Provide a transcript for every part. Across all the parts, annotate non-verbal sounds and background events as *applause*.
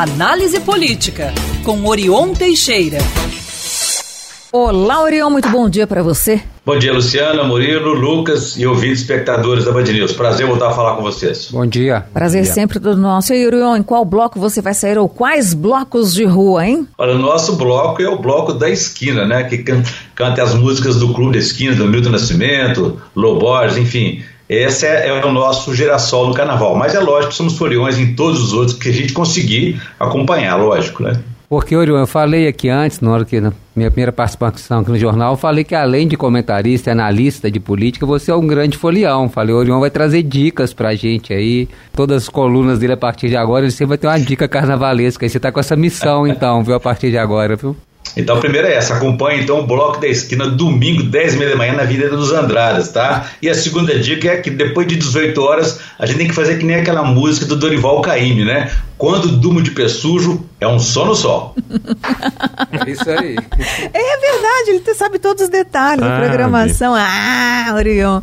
Análise Política, com Orion Teixeira. Olá, Orion, muito bom dia para você. Bom dia, Luciana, Murilo, Lucas e ouvintes espectadores da Band News. Prazer voltar a falar com vocês. Bom dia. Prazer bom dia. sempre do nosso. E Orion, em qual bloco você vai sair ou quais blocos de rua, hein? Olha, o nosso bloco é o bloco da esquina, né? Que canta, canta as músicas do Clube da Esquina, do Milton Nascimento, Loborges, enfim. Esse é, é, o nosso girassol no carnaval. Mas é lógico que somos foliões em todos os outros que a gente conseguir acompanhar, lógico, né? Porque, Orion, eu falei aqui antes, na hora que na minha primeira participação aqui no jornal, eu falei que além de comentarista, analista de política, você é um grande folião. Falei, Orion vai trazer dicas pra gente aí. Todas as colunas dele a partir de agora, você vai ter uma dica carnavalesca. E você tá com essa missão, então, viu, a partir de agora, viu? Então a primeira é essa, acompanhe então o Bloco da Esquina domingo, 10 e meia da manhã na Avenida dos Andradas, tá? E a segunda dica é que depois de 18 horas a gente tem que fazer que nem aquela música do Dorival Caymmi, né? Quando dumo de pé sujo, é um só no *laughs* sol. é isso aí. É verdade, ele sabe todos os detalhes ah, da programação. Ah, Orion.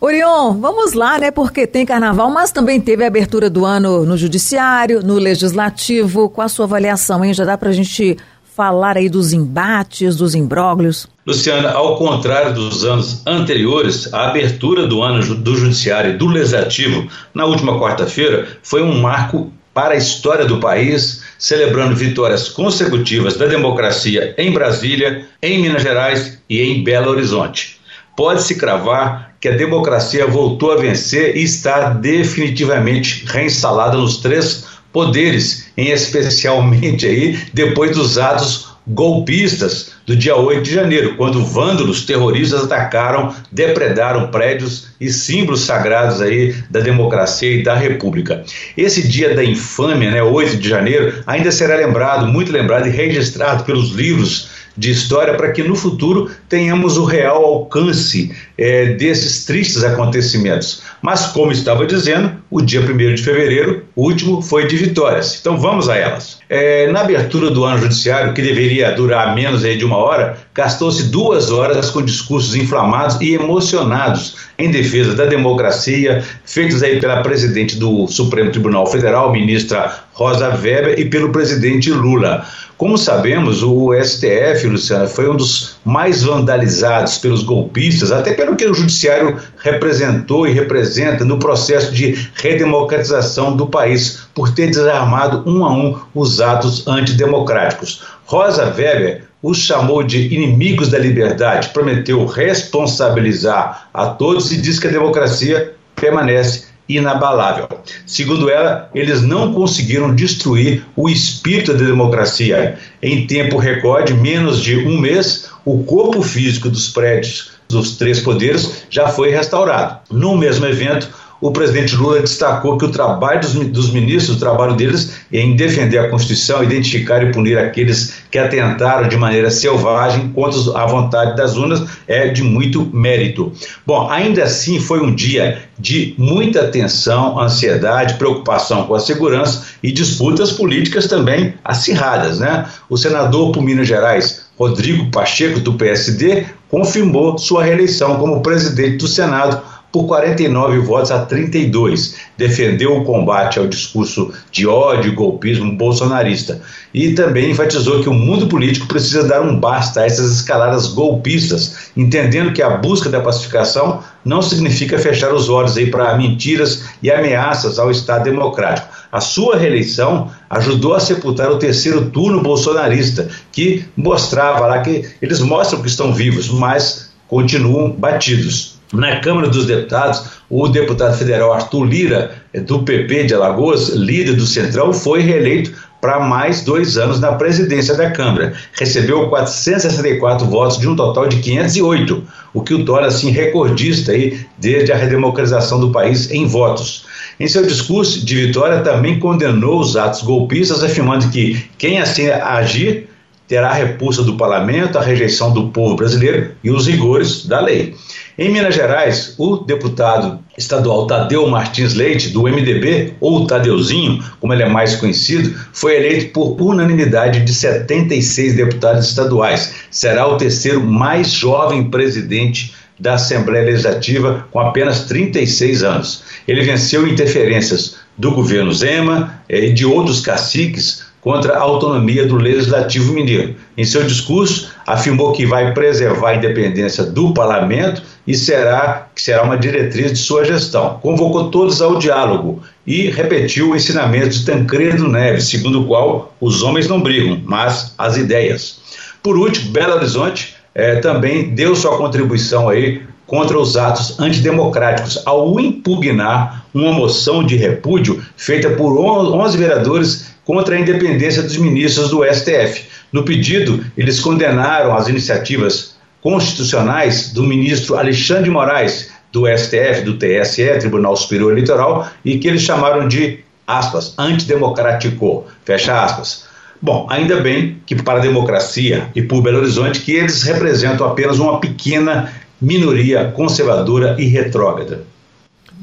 Orion, vamos lá, né? Porque tem carnaval, mas também teve a abertura do ano no Judiciário, no Legislativo. Com a sua avaliação, hein? Já dá pra gente falar aí dos embates, dos imbróglios? Luciana, ao contrário dos anos anteriores, a abertura do ano do Judiciário e do Legislativo na última quarta-feira foi um marco para a história do país, celebrando vitórias consecutivas da democracia em Brasília, em Minas Gerais e em Belo Horizonte. Pode-se cravar que a democracia voltou a vencer e está definitivamente reinstalada nos três poderes, em especialmente aí depois dos atos golpistas do dia 8 de janeiro, quando vândalos terroristas atacaram, depredaram prédios e símbolos sagrados aí da democracia e da república. Esse dia da infâmia, né, 8 de janeiro, ainda será lembrado, muito lembrado e registrado pelos livros de história para que no futuro tenhamos o real alcance é, desses tristes acontecimentos. Mas, como estava dizendo, o dia 1 de fevereiro, o último, foi de vitórias. Então vamos a elas. É, na abertura do ano judiciário, que deveria durar menos de uma hora, gastou-se duas horas com discursos inflamados e emocionados em defesa da democracia, feitos aí pela presidente do Supremo Tribunal Federal, ministra Rosa Weber, e pelo presidente Lula. Como sabemos, o STF, Luciana, foi um dos mais vandalizados pelos golpistas, até pelo que o judiciário representou e representa no processo de redemocratização do país, por ter desarmado um a um os atos antidemocráticos. Rosa Weber os chamou de inimigos da liberdade, prometeu responsabilizar a todos e diz que a democracia permanece inabalável. Segundo ela, eles não conseguiram destruir o espírito da democracia. Em tempo recorde, menos de um mês, o corpo físico dos prédios dos três poderes já foi restaurado. No mesmo evento, o presidente Lula destacou que o trabalho dos, dos, ministros, o trabalho deles é em defender a Constituição, identificar e punir aqueles que atentaram de maneira selvagem contra a vontade das urnas, é de muito mérito. Bom, ainda assim foi um dia de muita tensão, ansiedade, preocupação com a segurança e disputas políticas também acirradas, né? O senador por Minas Gerais, Rodrigo Pacheco, do PSD, confirmou sua reeleição como presidente do Senado por 49 votos a 32. Defendeu o combate ao discurso de ódio e golpismo bolsonarista. E também enfatizou que o mundo político precisa dar um basta a essas escaladas golpistas, entendendo que a busca da pacificação não significa fechar os olhos aí para mentiras e ameaças ao Estado democrático. A sua reeleição ajudou a sepultar o terceiro turno bolsonarista, que mostrava lá que eles mostram que estão vivos, mas continuam batidos. Na Câmara dos Deputados, o deputado federal Arthur Lira, eh, do PP de Alagoas, líder do Centrão, foi reeleito para mais dois anos na presidência da Câmara. Recebeu 464 votos de um total de 508, o que o torna assim recordista aí desde a redemocratização do país em votos. Em seu discurso de vitória, também condenou os atos golpistas, afirmando que quem assim agir terá a repulsa do parlamento, a rejeição do povo brasileiro e os rigores da lei. Em Minas Gerais, o deputado estadual Tadeu Martins Leite, do MDB, ou Tadeuzinho, como ele é mais conhecido, foi eleito por unanimidade de 76 deputados estaduais. Será o terceiro mais jovem presidente da Assembleia Legislativa, com apenas 36 anos. Ele venceu interferências do governo Zema eh, e de outros caciques contra a autonomia do Legislativo Mineiro. Em seu discurso, afirmou que vai preservar a independência do parlamento e será que será uma diretriz de sua gestão. Convocou todos ao diálogo e repetiu o ensinamento de Tancredo Neves, segundo o qual os homens não brigam, mas as ideias. Por último, Belo Horizonte eh, também deu sua contribuição aí contra os atos antidemocráticos ao impugnar uma moção de repúdio feita por 11 vereadores contra a independência dos ministros do STF. No pedido, eles condenaram as iniciativas constitucionais do ministro Alexandre de Moraes, do STF, do TSE, Tribunal Superior Eleitoral, e que eles chamaram de, aspas, antidemocrático, fecha aspas. Bom, ainda bem que para a democracia e por Belo Horizonte que eles representam apenas uma pequena minoria conservadora e retrógrada.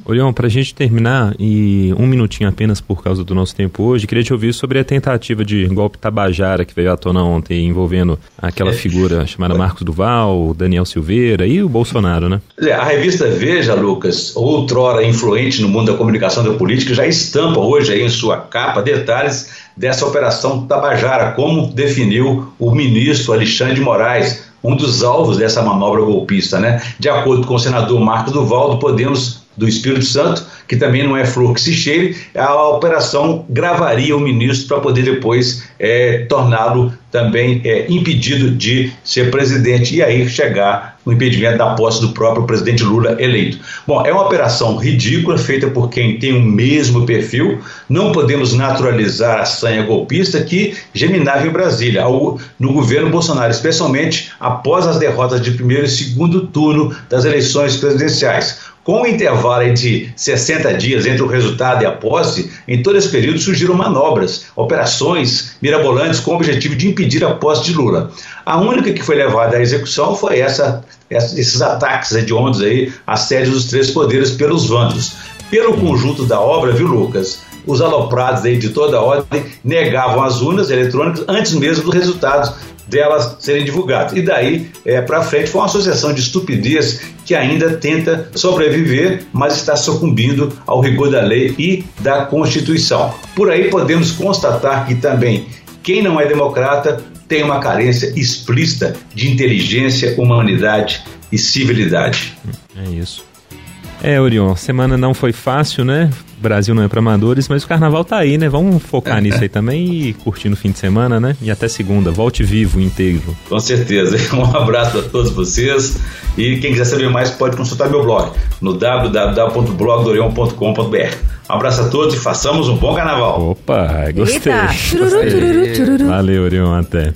Orion, para a gente terminar, e um minutinho apenas por causa do nosso tempo hoje, queria te ouvir sobre a tentativa de golpe Tabajara que veio à tona ontem, envolvendo aquela é. figura chamada Marcos Duval, Daniel Silveira e o Bolsonaro, né? A revista Veja, Lucas, outrora influente no mundo da comunicação e da política, já estampa hoje aí em sua capa detalhes dessa operação Tabajara, como definiu o ministro Alexandre de Moraes, um dos alvos dessa manobra golpista, né? De acordo com o senador Marcos Duval, do Podemos do Espírito Santo, que também não é flor que se cheire, a operação gravaria o ministro para poder depois é, torná-lo também é, impedido de ser presidente e aí chegar o impedimento da posse do próprio presidente Lula eleito. Bom, é uma operação ridícula feita por quem tem o mesmo perfil. Não podemos naturalizar a sanha golpista que geminava em Brasília, ao, no governo Bolsonaro, especialmente após as derrotas de primeiro e segundo turno das eleições presidenciais. Com o intervalo de 60 dias entre o resultado e a posse, em todo esse período surgiram manobras, operações mirabolantes com o objetivo de impedir a posse de Lula. A única que foi levada à execução foi essa, esses ataques hediondos aí à sede dos três poderes pelos vândalos. Pelo conjunto da obra, viu, Lucas? Os aloprados aí de toda ordem negavam as urnas eletrônicas antes mesmo do resultado delas serem divulgadas. E daí é, para frente foi uma associação de estupidez que ainda tenta sobreviver, mas está sucumbindo ao rigor da lei e da Constituição. Por aí podemos constatar que também quem não é democrata tem uma carência explícita de inteligência, humanidade e civilidade. É isso. É, Orion, semana não foi fácil, né? Brasil não é para amadores, mas o carnaval tá aí, né? Vamos focar nisso aí também e curtir no fim de semana, né? E até segunda. Volte vivo, inteiro. Com certeza. *laughs* Um abraço a todos vocês. E quem quiser saber mais pode consultar meu blog no www.blogdorion.com.br. Um abraço a todos e façamos um bom carnaval. Opa, gostei. Gostei. Valeu, Orion. Até.